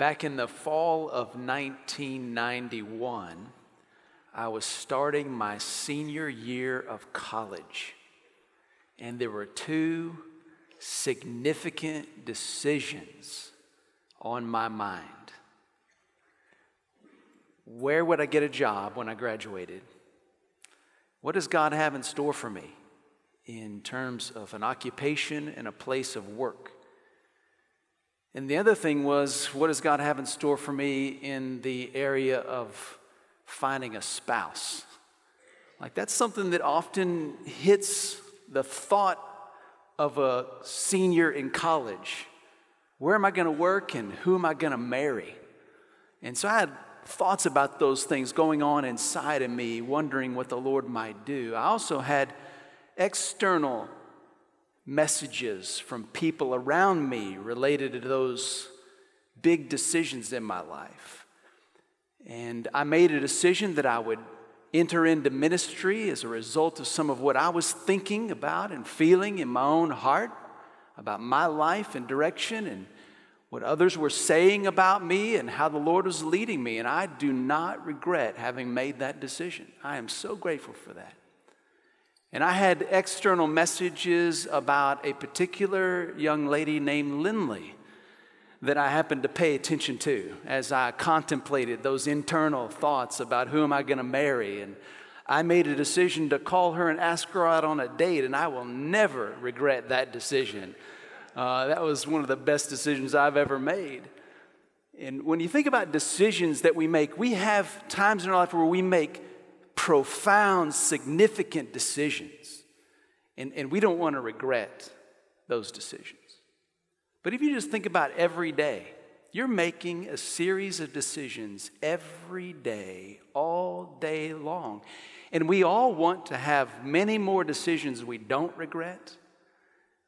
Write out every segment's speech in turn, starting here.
Back in the fall of 1991, I was starting my senior year of college, and there were two significant decisions on my mind. Where would I get a job when I graduated? What does God have in store for me in terms of an occupation and a place of work? And the other thing was, what does God have in store for me in the area of finding a spouse? Like, that's something that often hits the thought of a senior in college. Where am I going to work and who am I going to marry? And so I had thoughts about those things going on inside of me, wondering what the Lord might do. I also had external messages from people around me related to those big decisions in my life. And I made a decision that I would enter into ministry as a result of some of what I was thinking about and feeling in my own heart about my life and direction and what others were saying about me and how the Lord was leading me. And I do not regret having made that decision. I am so grateful for that. And I had external messages about a particular young lady named Lindley that I happened to pay attention to as I contemplated those internal thoughts about who am I going to marry. And I made a decision to call her and ask her out on a date, and I will never regret that decision. Uh, that was one of the best decisions I've ever made. And when you think about decisions that we make, we have times in our life where we make profound, significant decisions. And, and we don't want to regret those decisions. But if you just think about every day, you're making a series of decisions every day, all day long. And we all want to have many more decisions we don't regret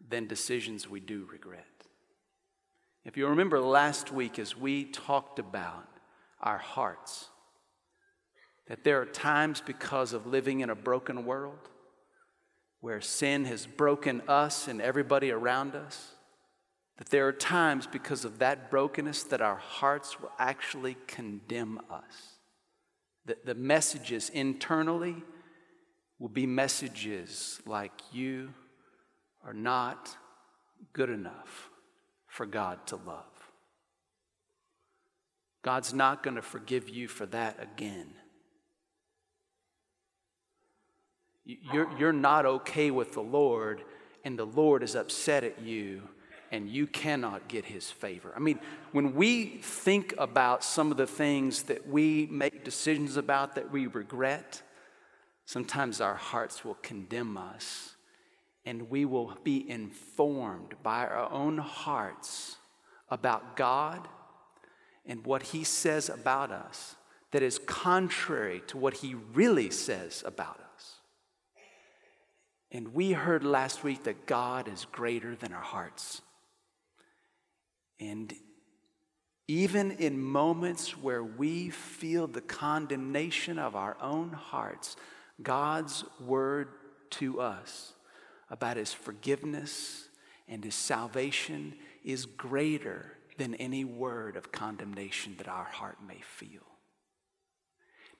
than decisions we do regret. If you remember last week, as we talked about our hearts, that there are times because of living in a broken world where sin has broken us and everybody around us, that there are times because of that brokenness that our hearts will actually condemn us. That the messages internally will be messages like, You are not good enough for God to love. God's not going to forgive you for that again. You're, you're not okay with the Lord, and the Lord is upset at you, and you cannot get his favor. I mean, when we think about some of the things that we make decisions about that we regret, sometimes our hearts will condemn us, and we will be informed by our own hearts about God and what he says about us that is contrary to what he really says about. And we heard last week that God is greater than our hearts. And even in moments where we feel the condemnation of our own hearts, God's word to us about his forgiveness and his salvation is greater than any word of condemnation that our heart may feel.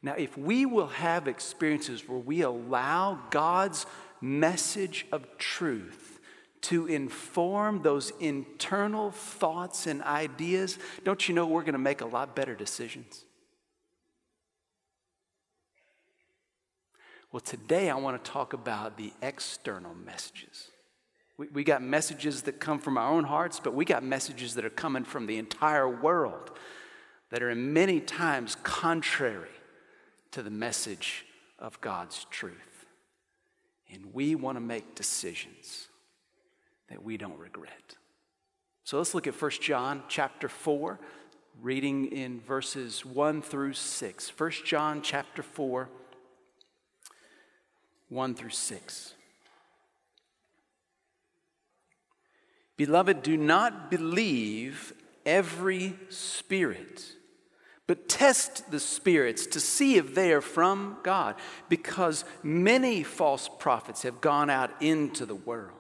Now, if we will have experiences where we allow God's message of truth to inform those internal thoughts and ideas, don't you know we're going to make a lot better decisions? Well, today I want to talk about the external messages. We, we got messages that come from our own hearts, but we got messages that are coming from the entire world that are in many times contrary to the message of God's truth. And we want to make decisions that we don't regret. So let's look at 1 John chapter 4, reading in verses 1 through 6. 1 John chapter 4, 1 through 6. Beloved, do not believe every spirit but test the spirits to see if they are from God, because many false prophets have gone out into the world.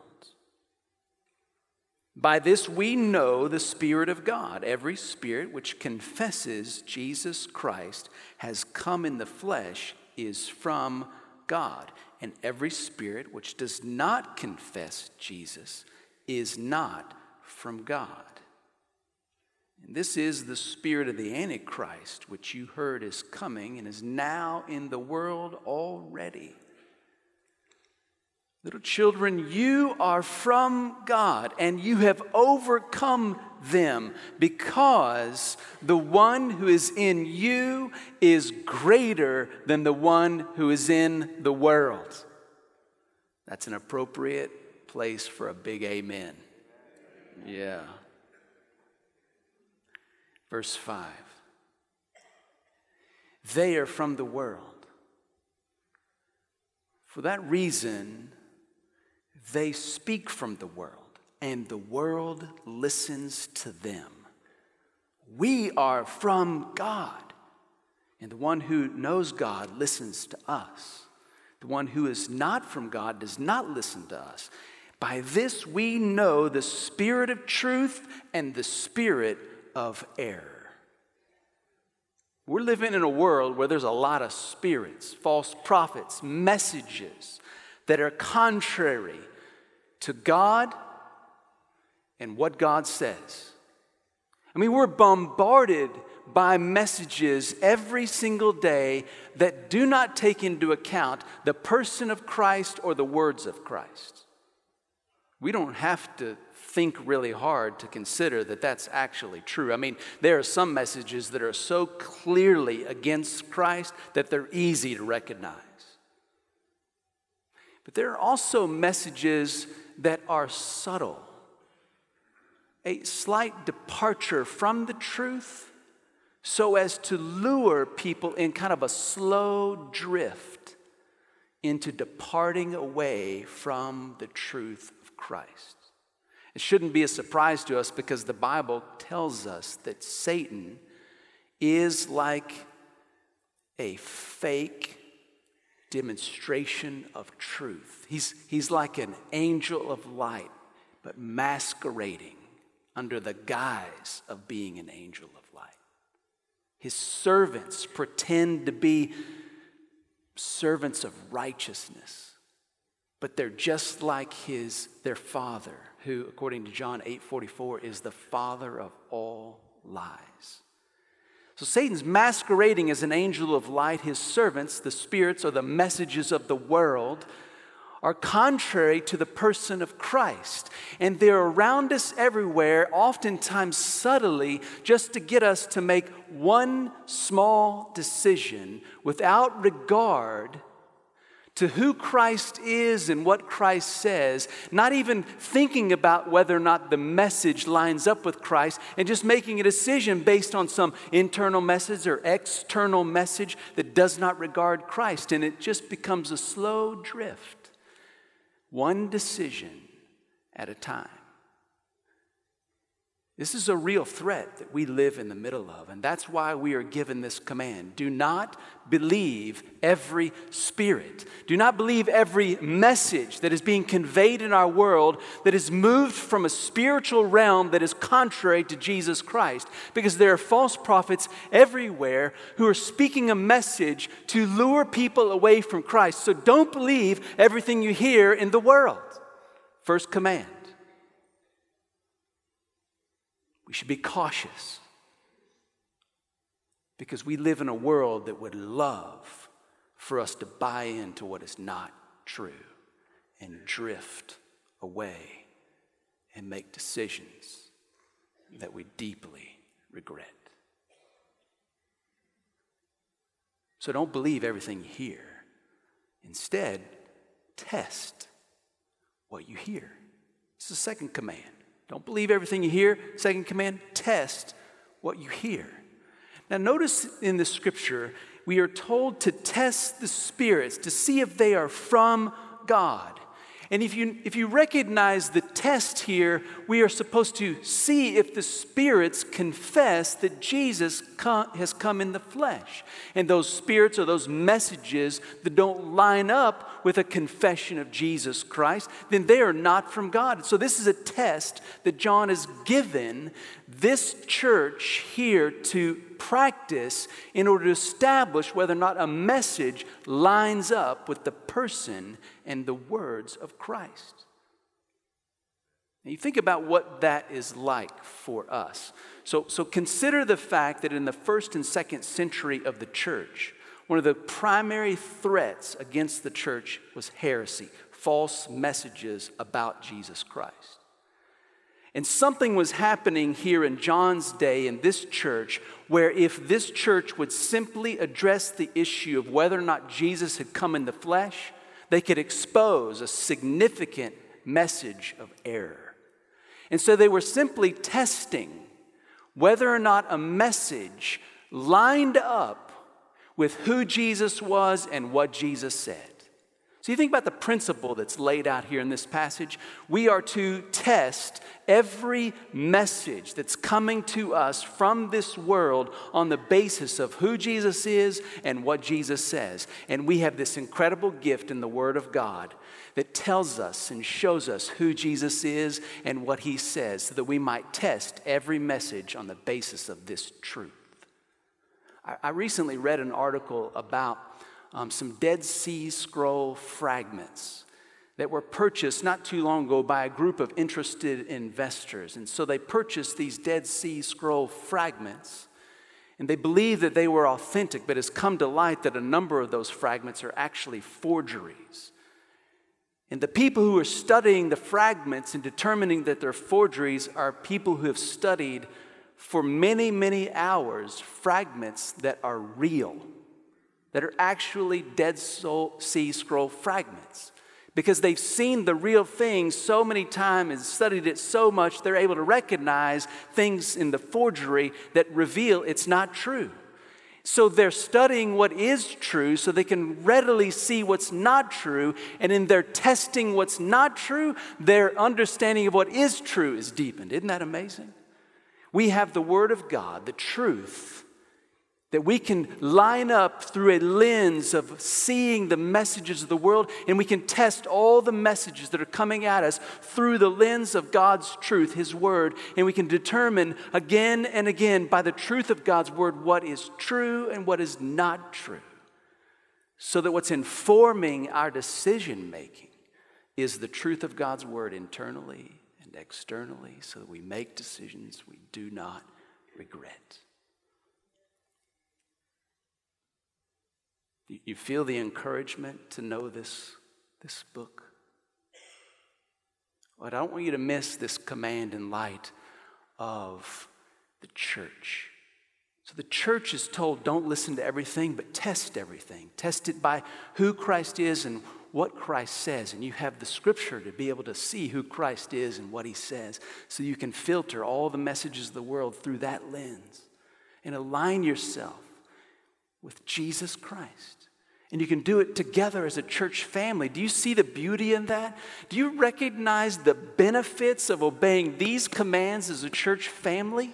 By this we know the Spirit of God. Every spirit which confesses Jesus Christ has come in the flesh is from God. And every spirit which does not confess Jesus is not from God. And this is the spirit of the Antichrist, which you heard is coming and is now in the world already. Little children, you are from God and you have overcome them because the one who is in you is greater than the one who is in the world. That's an appropriate place for a big amen. Yeah. Verse 5 They are from the world. For that reason, they speak from the world, and the world listens to them. We are from God, and the one who knows God listens to us. The one who is not from God does not listen to us. By this we know the spirit of truth and the spirit of error. We're living in a world where there's a lot of spirits, false prophets, messages that are contrary to God and what God says. I mean, we're bombarded by messages every single day that do not take into account the person of Christ or the words of Christ. We don't have to think really hard to consider that that's actually true. I mean, there are some messages that are so clearly against Christ that they're easy to recognize. But there are also messages that are subtle, a slight departure from the truth so as to lure people in kind of a slow drift into departing away from the truth of Christ. It shouldn't be a surprise to us because the Bible tells us that Satan is like a fake demonstration of truth. He's, he's like an angel of light, but masquerading under the guise of being an angel of light. His servants pretend to be servants of righteousness, but they're just like his, their father, who, according to John 8 44, is the father of all lies. So Satan's masquerading as an angel of light. His servants, the spirits or the messages of the world, are contrary to the person of Christ. And they're around us everywhere, oftentimes subtly, just to get us to make one small decision without regard to who Christ is and what Christ says, not even thinking about whether or not the message lines up with Christ, and just making a decision based on some internal message or external message that does not regard Christ. And it just becomes a slow drift, one decision at a time. This is a real threat that we live in the middle of, and that's why we are given this command. Do not believe every spirit. Do not believe every message that is being conveyed in our world that is moved from a spiritual realm that is contrary to Jesus Christ, because there are false prophets everywhere who are speaking a message to lure people away from Christ. So don't believe everything you hear in the world. First command. We should be cautious because we live in a world that would love for us to buy into what is not true and drift away and make decisions that we deeply regret. So don't believe everything you hear. Instead, test what you hear. It's the second command. Don't believe everything you hear. Second command, test what you hear. Now, notice in the scripture, we are told to test the spirits to see if they are from God. And if you, if you recognize the test here, we are supposed to see if the spirits confess that Jesus has come in the flesh. And those spirits or those messages that don't line up with a confession of Jesus Christ, then they are not from God. So, this is a test that John has given this church here to practice in order to establish whether or not a message lines up with the person and the words of Christ. Now you think about what that is like for us. So, so consider the fact that in the first and second century of the church, one of the primary threats against the church was heresy, false messages about Jesus Christ. And something was happening here in John's day in this church where if this church would simply address the issue of whether or not Jesus had come in the flesh, they could expose a significant message of error. And so they were simply testing whether or not a message lined up with who Jesus was and what Jesus said. So you think about the principle that's laid out here in this passage. We are to test every message that's coming to us from this world on the basis of who Jesus is and what Jesus says. And we have this incredible gift in the Word of God that tells us and shows us who Jesus is and what He says so that we might test every message on the basis of this truth. I, recently read an article about um, some Dead Sea Scroll fragments that were purchased not too long ago by a group of interested investors. And so they purchased these Dead Sea Scroll fragments. And they believe that they were authentic, but it's come to light that a number of those fragments are actually forgeries. And the people who are studying the fragments and determining that they're forgeries are people who have studied for many, many hours fragments that are real that are actually Dead Sea Scroll fragments. Because they've seen the real thing so many times and studied it so much, they're able to recognize things in the forgery that reveal it's not true. So they're studying what is true so they can readily see what's not true. And in their testing what's not true, their understanding of what is true is deepened. Isn't that amazing? We have the Word of God, the truth that we can line up through a lens of seeing the messages of the world, and we can test all the messages that are coming at us through the lens of God's truth, His Word, and we can determine again and again by the truth of God's Word what is true and what is not true. So that what's informing our decision making is the truth of God's Word internally and externally, so that we make decisions we do not regret. You feel the encouragement to know this, this book? But I don't want you to miss this command in light of the church. So the church is told don't listen to everything, but test everything. Test it by who Christ is and what Christ says. And you have the scripture to be able to see who Christ is and what he says. So you can filter all the messages of the world through that lens and align yourself with Jesus Christ. And you can do it together as a church family. Do you see the beauty in that? Do you recognize the benefits of obeying these commands as a church family?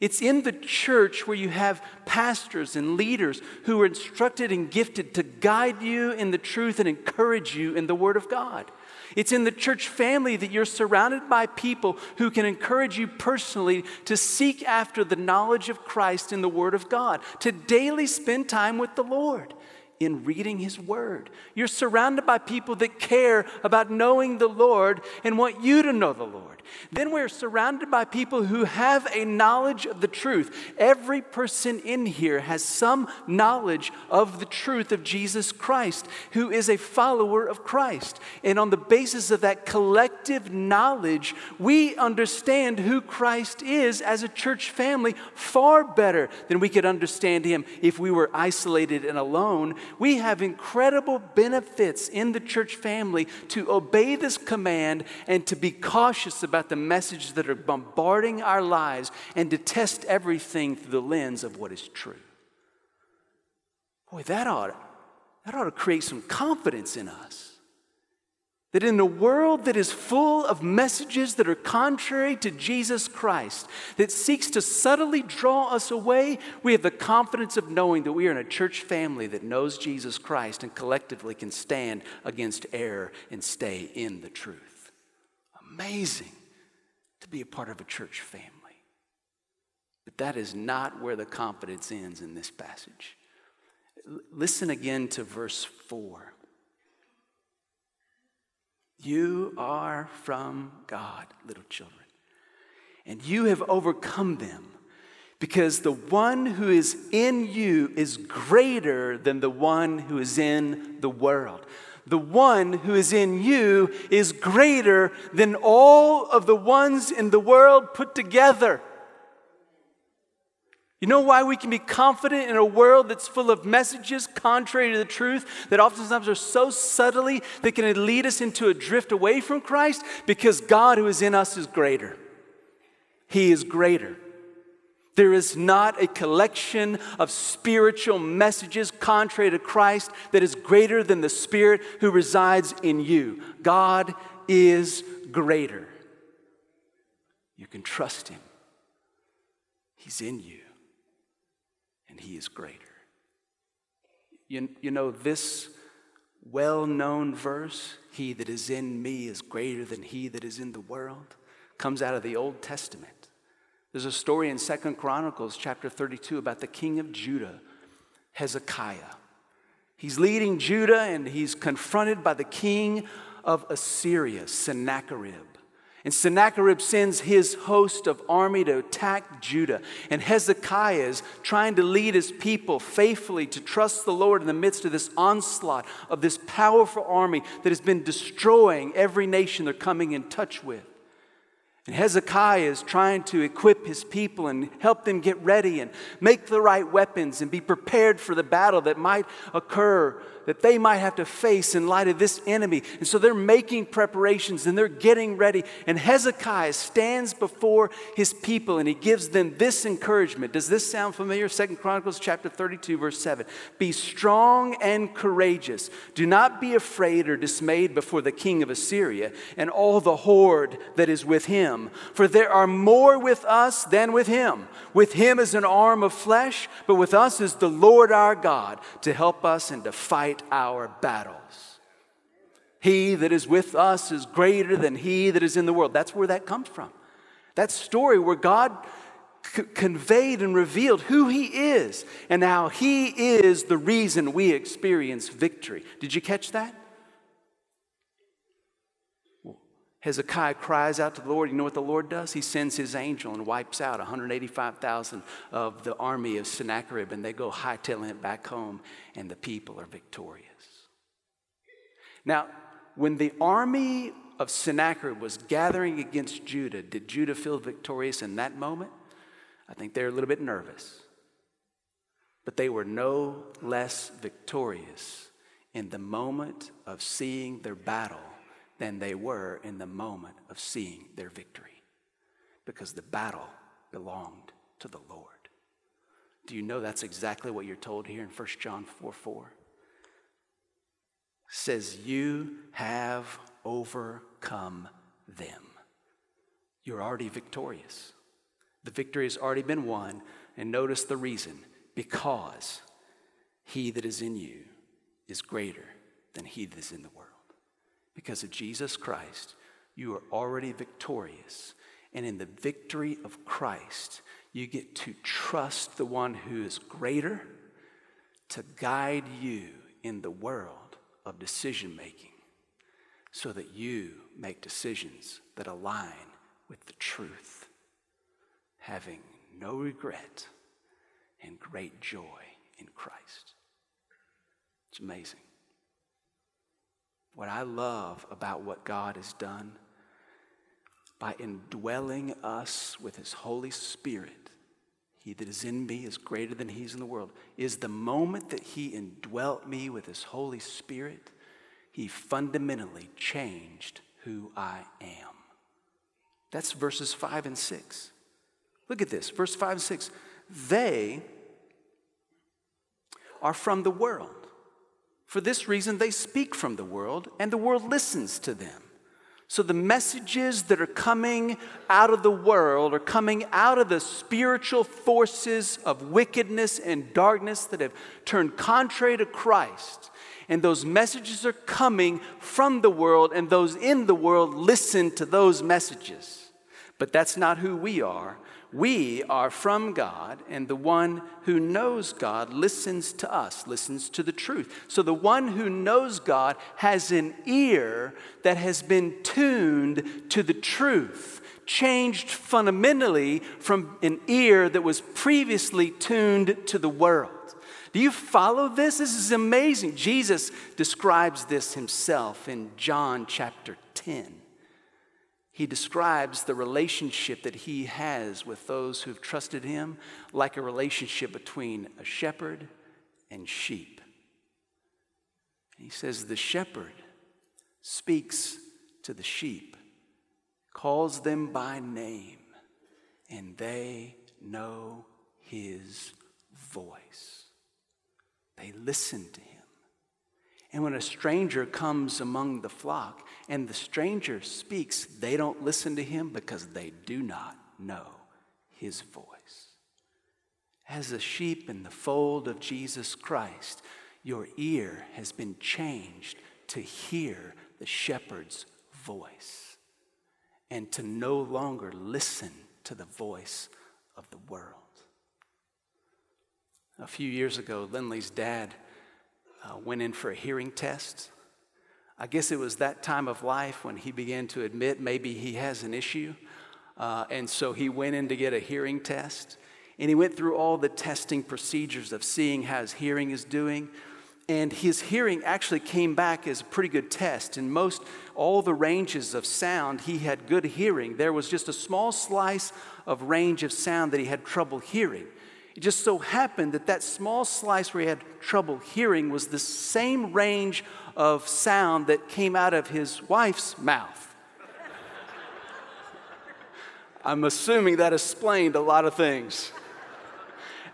It's in the church where you have pastors and leaders who are instructed and gifted to guide you in the truth and encourage you in the Word of God. It's in the church family that you're surrounded by people who can encourage you personally to seek after the knowledge of Christ in the Word of God, to daily spend time with the Lord in reading His Word. You're surrounded by people that care about knowing the Lord and want you to know the Lord. Then we're surrounded by people who have a knowledge of the truth. Every person in here has some knowledge of the truth of Jesus Christ, who is a follower of Christ. And on the basis of that collective knowledge, we understand who Christ is as a church family far better than we could understand him if we were isolated and alone. We have incredible benefits in the church family to obey this command and to be cautious about the messages that are bombarding our lives and to test everything through the lens of what is true. Boy, that ought, that ought to create some confidence in us. That in a world that is full of messages that are contrary to Jesus Christ, that seeks to subtly draw us away, we have the confidence of knowing that we are in a church family that knows Jesus Christ and collectively can stand against error and stay in the truth. Amazing to be a part of a church family. But that is not where the confidence ends in this passage. Listen again to verse 4. You are from God, little children, and you have overcome them because the one who is in you is greater than the one who is in the world. The one who is in you is greater than all of the ones in the world put together. You know why we can be confident in a world that's full of messages contrary to the truth that oftentimes are so subtly that can lead us into a drift away from Christ? Because God who is in us is greater. He is greater. There is not a collection of spiritual messages contrary to Christ that is greater than the Spirit who resides in you. God is greater. You can trust Him, He's in you and he is greater. You, you know, this well known verse, he that is in me is greater than he that is in the world, comes out of the Old Testament. There's a story in Second Chronicles chapter 32 about the king of Judah, Hezekiah. He's leading Judah and he's confronted by the king of Assyria, Sennacherib. And Sennacherib sends his host of army to attack Judah. And Hezekiah is trying to lead his people faithfully to trust the Lord in the midst of this onslaught of this powerful army that has been destroying every nation they're coming in touch with. And Hezekiah is trying to equip his people and help them get ready and make the right weapons and be prepared for the battle that might occur that they might have to face in light of this enemy. And so they're making preparations and they're getting ready. And Hezekiah stands before his people and he gives them this encouragement. Does this sound familiar? Second Chronicles chapter 32, verse 7. Be strong and courageous. Do not be afraid or dismayed before the king of Assyria and all the horde that is with him. For there are more with us than with him. With him is an arm of flesh, but with us is the Lord our God to help us and to fight fight our battles. He that is with us is greater than he that is in the world. That's where that comes from. That story where God c- conveyed and revealed who he is and how he is the reason we experience victory. Did you catch that? Hezekiah cries out to the Lord. You know what the Lord does? He sends his angel and wipes out 185,000 of the army of Sennacherib, and they go hightailing it back home, and the people are victorious. Now, when the army of Sennacherib was gathering against Judah, did Judah feel victorious in that moment? I think they're a little bit nervous. But they were no less victorious in the moment of seeing their battle than they were in the moment of seeing their victory because the battle belonged to the Lord. Do you know that's exactly what you're told here in 1 John 4 4? Says, You have overcome them. You're already victorious. The victory has already been won. And notice the reason because he that is in you is greater than he that is in the world. Because of Jesus Christ, you are already victorious. And in the victory of Christ, you get to trust the one who is greater to guide you in the world of decision making so that you make decisions that align with the truth, having no regret and great joy in Christ. It's amazing. What I love about what God has done by indwelling us with His Holy Spirit, He that is in me is greater than He's in the world, is the moment that He indwelt me with His Holy Spirit, He fundamentally changed who I am. That's verses 5 and 6. Look at this, verse 5 and 6. They are from the world For this reason, they speak from the world, and the world listens to them. So the messages that are coming out of the world are coming out of the spiritual forces of wickedness and darkness that have turned contrary to Christ. And those messages are coming from the world, and those in the world listen to those messages. But that's not who we are. We are from God, and the one who knows God listens to us, listens to the truth. So the one who knows God has an ear that has been tuned to the truth, changed fundamentally from an ear that was previously tuned to the world. Do you follow this? This is amazing. Jesus describes this himself in John chapter 10 he describes the relationship that he has with those who've trusted him like a relationship between a shepherd and sheep. He says, The shepherd speaks to the sheep, calls them by name, and they know his voice. They listen to him. And when a stranger comes among the flock and the stranger speaks, they don't listen to him because they do not know his voice. As a sheep in the fold of Jesus Christ, your ear has been changed to hear the shepherd's voice and to no longer listen to the voice of the world. A few years ago, Lindley's dad uh, went in for a hearing test. I guess it was that time of life when he began to admit maybe he has an issue. Uh, and so he went in to get a hearing test. And he went through all the testing procedures of seeing how his hearing is doing. And his hearing actually came back as a pretty good test. In most, all the ranges of sound, he had good hearing. There was just a small slice of range of sound that he had trouble hearing. It just so happened that that small slice where he had trouble hearing was the same range of sound that came out of his wife's mouth. I'm assuming that explained a lot of things.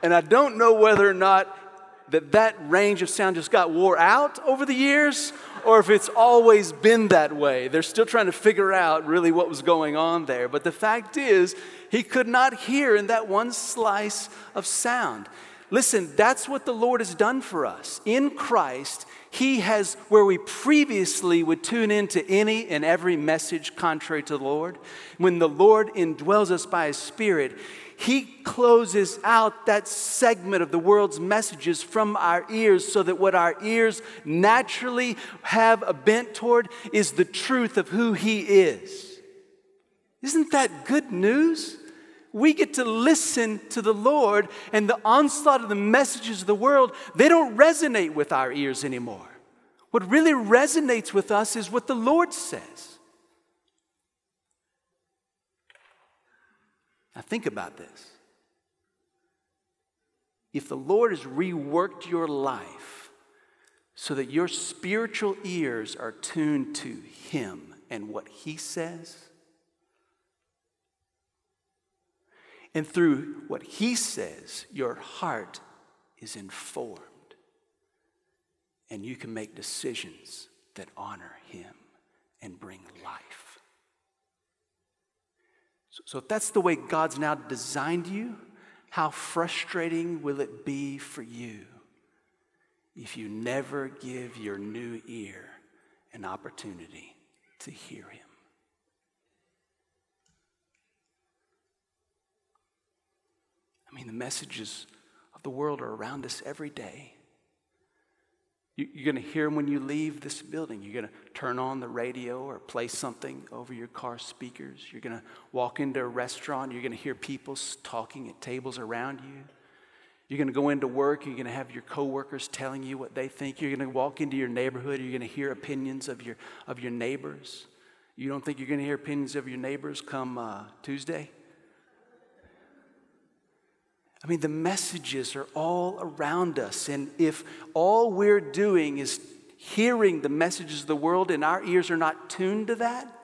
And I don't know whether or not that that range of sound just got wore out over the years or if it's always been that way. They're still trying to figure out really what was going on there. But the fact is, he could not hear in that one slice of sound. Listen, that's what the Lord has done for us. In Christ, He has, where we previously would tune into any and every message contrary to the Lord, when the Lord indwells us by His Spirit, he closes out that segment of the world's messages from our ears so that what our ears naturally have a bent toward is the truth of who He is. Isn't that good news? we get to listen to the Lord, and the onslaught of the messages of the world, they don't resonate with our ears anymore. What really resonates with us is what the Lord says. Now, think about this. If the Lord has reworked your life so that your spiritual ears are tuned to Him and what He says, And through what he says, your heart is informed. And you can make decisions that honor him and bring life. So, so if that's the way God's now designed you, how frustrating will it be for you if you never give your new ear an opportunity to hear him? I mean, the messages of the world are around us every day. You're going to hear them when you leave this building. You're going to turn on the radio or play something over your car speakers. You're going to walk into a restaurant. You're going to hear people talking at tables around you. You're going to go into work. You're going to have your coworkers telling you what they think. You're going to walk into your neighborhood. You're going to hear opinions of your, of your neighbors. You don't think you're going to hear opinions of your neighbors come uh, Tuesday? I mean, the messages are all around us. And if all we're doing is hearing the messages of the world and our ears are not tuned to that,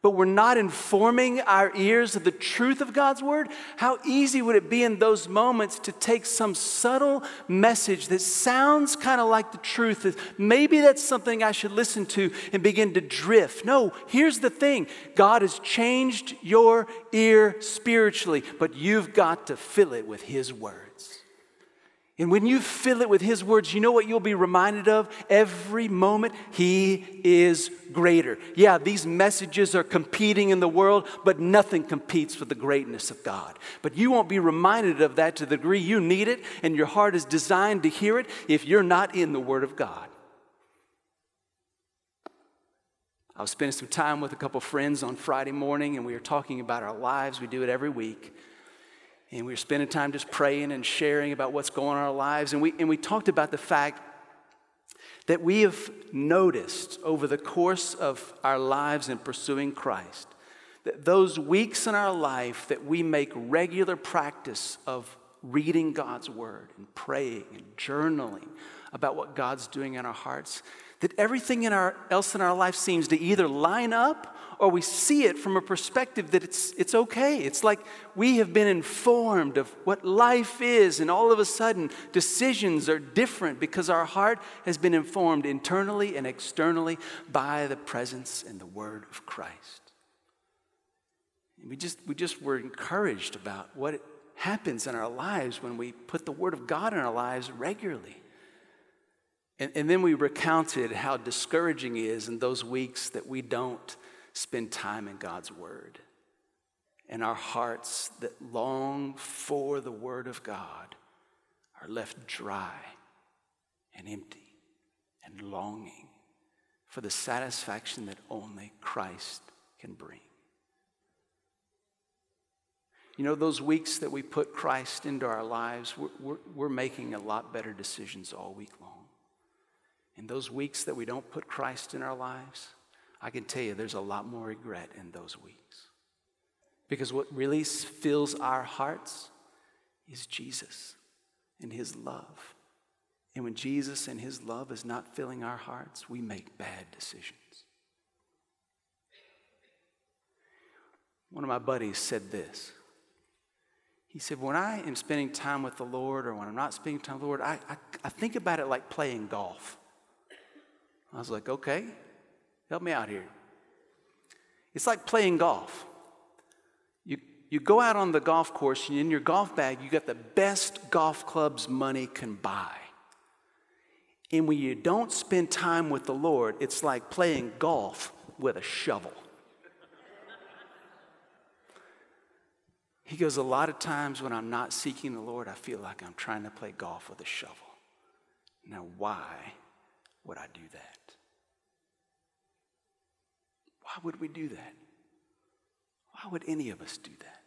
but we're not informing our ears of the truth of God's word, how easy would it be in those moments to take some subtle message that sounds kind of like the truth? Maybe that's something I should listen to and begin to drift. No, here's the thing God has changed your ear spiritually, but you've got to fill it with His word. And when you fill it with His words, you know what you'll be reminded of every moment? He is greater. Yeah, these messages are competing in the world, but nothing competes with the greatness of God. But you won't be reminded of that to the degree you need it, and your heart is designed to hear it if you're not in the Word of God. I was spending some time with a couple friends on Friday morning, and we were talking about our lives. We do it every week. And we were spending time just praying and sharing about what's going on in our lives. And we, and we talked about the fact that we have noticed over the course of our lives in pursuing Christ that those weeks in our life that we make regular practice of reading God's word and praying and journaling about what God's doing in our hearts, that everything in our, else in our life seems to either line up or we see it from a perspective that it's, it's okay. It's like we have been informed of what life is, and all of a sudden, decisions are different because our heart has been informed internally and externally by the presence and the word of Christ. And we just, we just were encouraged about what happens in our lives when we put the word of God in our lives regularly. And, and then we recounted how discouraging it is in those weeks that we don't spend time in God's Word. And our hearts that long for the Word of God are left dry and empty and longing for the satisfaction that only Christ can bring. You know, those weeks that we put Christ into our lives, we're, we're, we're, making a lot better decisions all week long. In those weeks that we don't put Christ in our lives, I can tell you there's a lot more regret in those weeks. Because what really fills our hearts is Jesus and His love. And when Jesus and His love is not filling our hearts, we make bad decisions. One of my buddies said this. He said, When I am spending time with the Lord or when I'm not spending time with the Lord, I, I, I think about it like playing golf. I was like, Okay, Help me out here. It's like playing golf. You, you go out on the golf course, and in your golf bag, you got the best golf clubs money can buy. And when you don't spend time with the Lord, it's like playing golf with a shovel. He goes, A lot of times when I'm not seeking the Lord, I feel like I'm trying to play golf with a shovel. Now, why would I do that? Why would we do that? Why would any of us do that?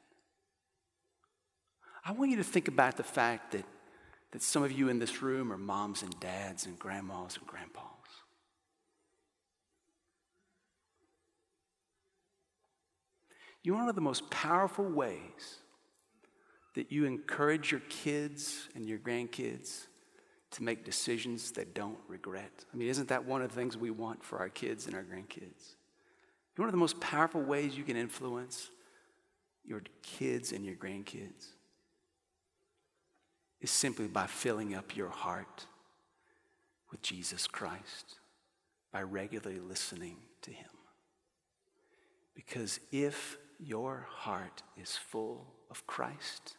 I want you to think about the fact that, that some of you in this room are moms and dads and grandmas and grandpas. You know, one of the most powerful ways that you encourage your kids and your grandkids to make decisions that don't regret. I mean, isn't that one of the things we want for our kids and our grandkids? One of the most powerful ways you can influence your kids and your grandkids is simply by filling up your heart with Jesus Christ, by regularly listening to Him. Because if your heart is full of Christ,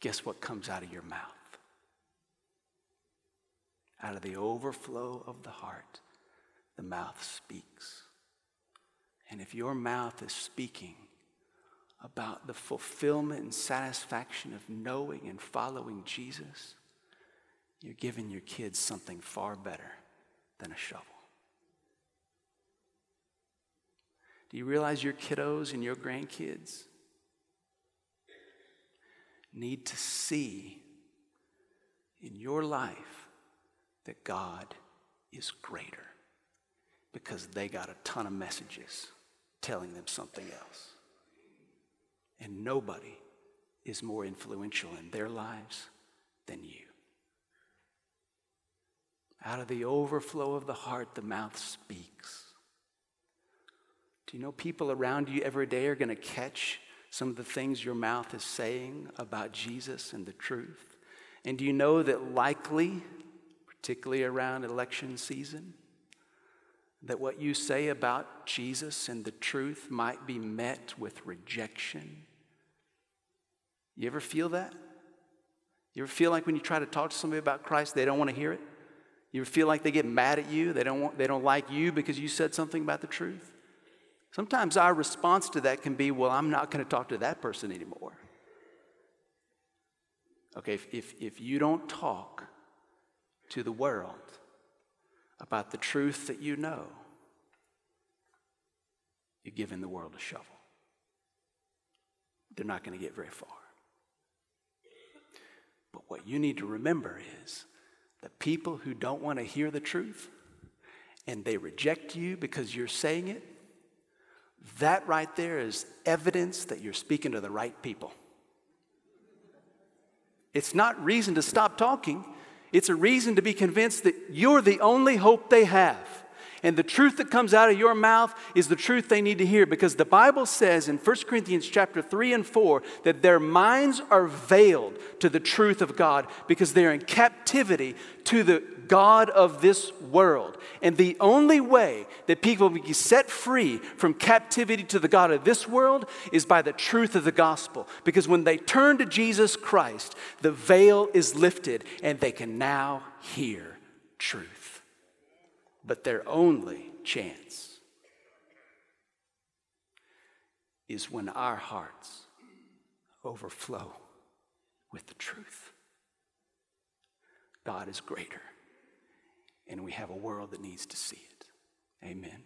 guess what comes out of your mouth? Out of the overflow of the heart, the mouth speaks. And if your mouth is speaking about the fulfillment and satisfaction of knowing and following Jesus, you're giving your kids something far better than a shovel. Do you realize your kiddos and your grandkids need to see in your life that God is greater because they got a ton of messages telling them something else. And nobody is more influential in their lives than you. Out of the overflow of the heart, the mouth speaks. Do you know people around you every day are going to catch some of the things your mouth is saying about Jesus and the truth? And do you know that likely, particularly around election season, that what you say about Jesus and the truth might be met with rejection? You ever feel that? You ever feel like when you try to talk to somebody about Christ, they don't want to hear it? You ever feel like they get mad at you? They don't, want, they don't like you because you said something about the truth? Sometimes our response to that can be, well, I'm not going to talk to that person anymore. Okay, if, if, if you don't talk to the world about the truth that you know, you're giving the world a shovel. They're not going to get very far. But what you need to remember is the people who don't want to hear the truth and they reject you because you're saying it, that right there is evidence that you're speaking to the right people. It's not reason to stop talking, it's a reason to be convinced that you're the only hope they have. And the truth that comes out of your mouth is the truth they need to hear because the Bible says in 1 Corinthians chapter 3 and 4 that their minds are veiled to the truth of God because they're in captivity to the God of this world. And the only way that people will be set free from captivity to the God of this world is by the truth of the gospel. Because when they turn to Jesus Christ, the veil is lifted and they can now hear truth. But their only chance is when our hearts overflow with the truth. God is greater and we have a world that needs to see it. Amen.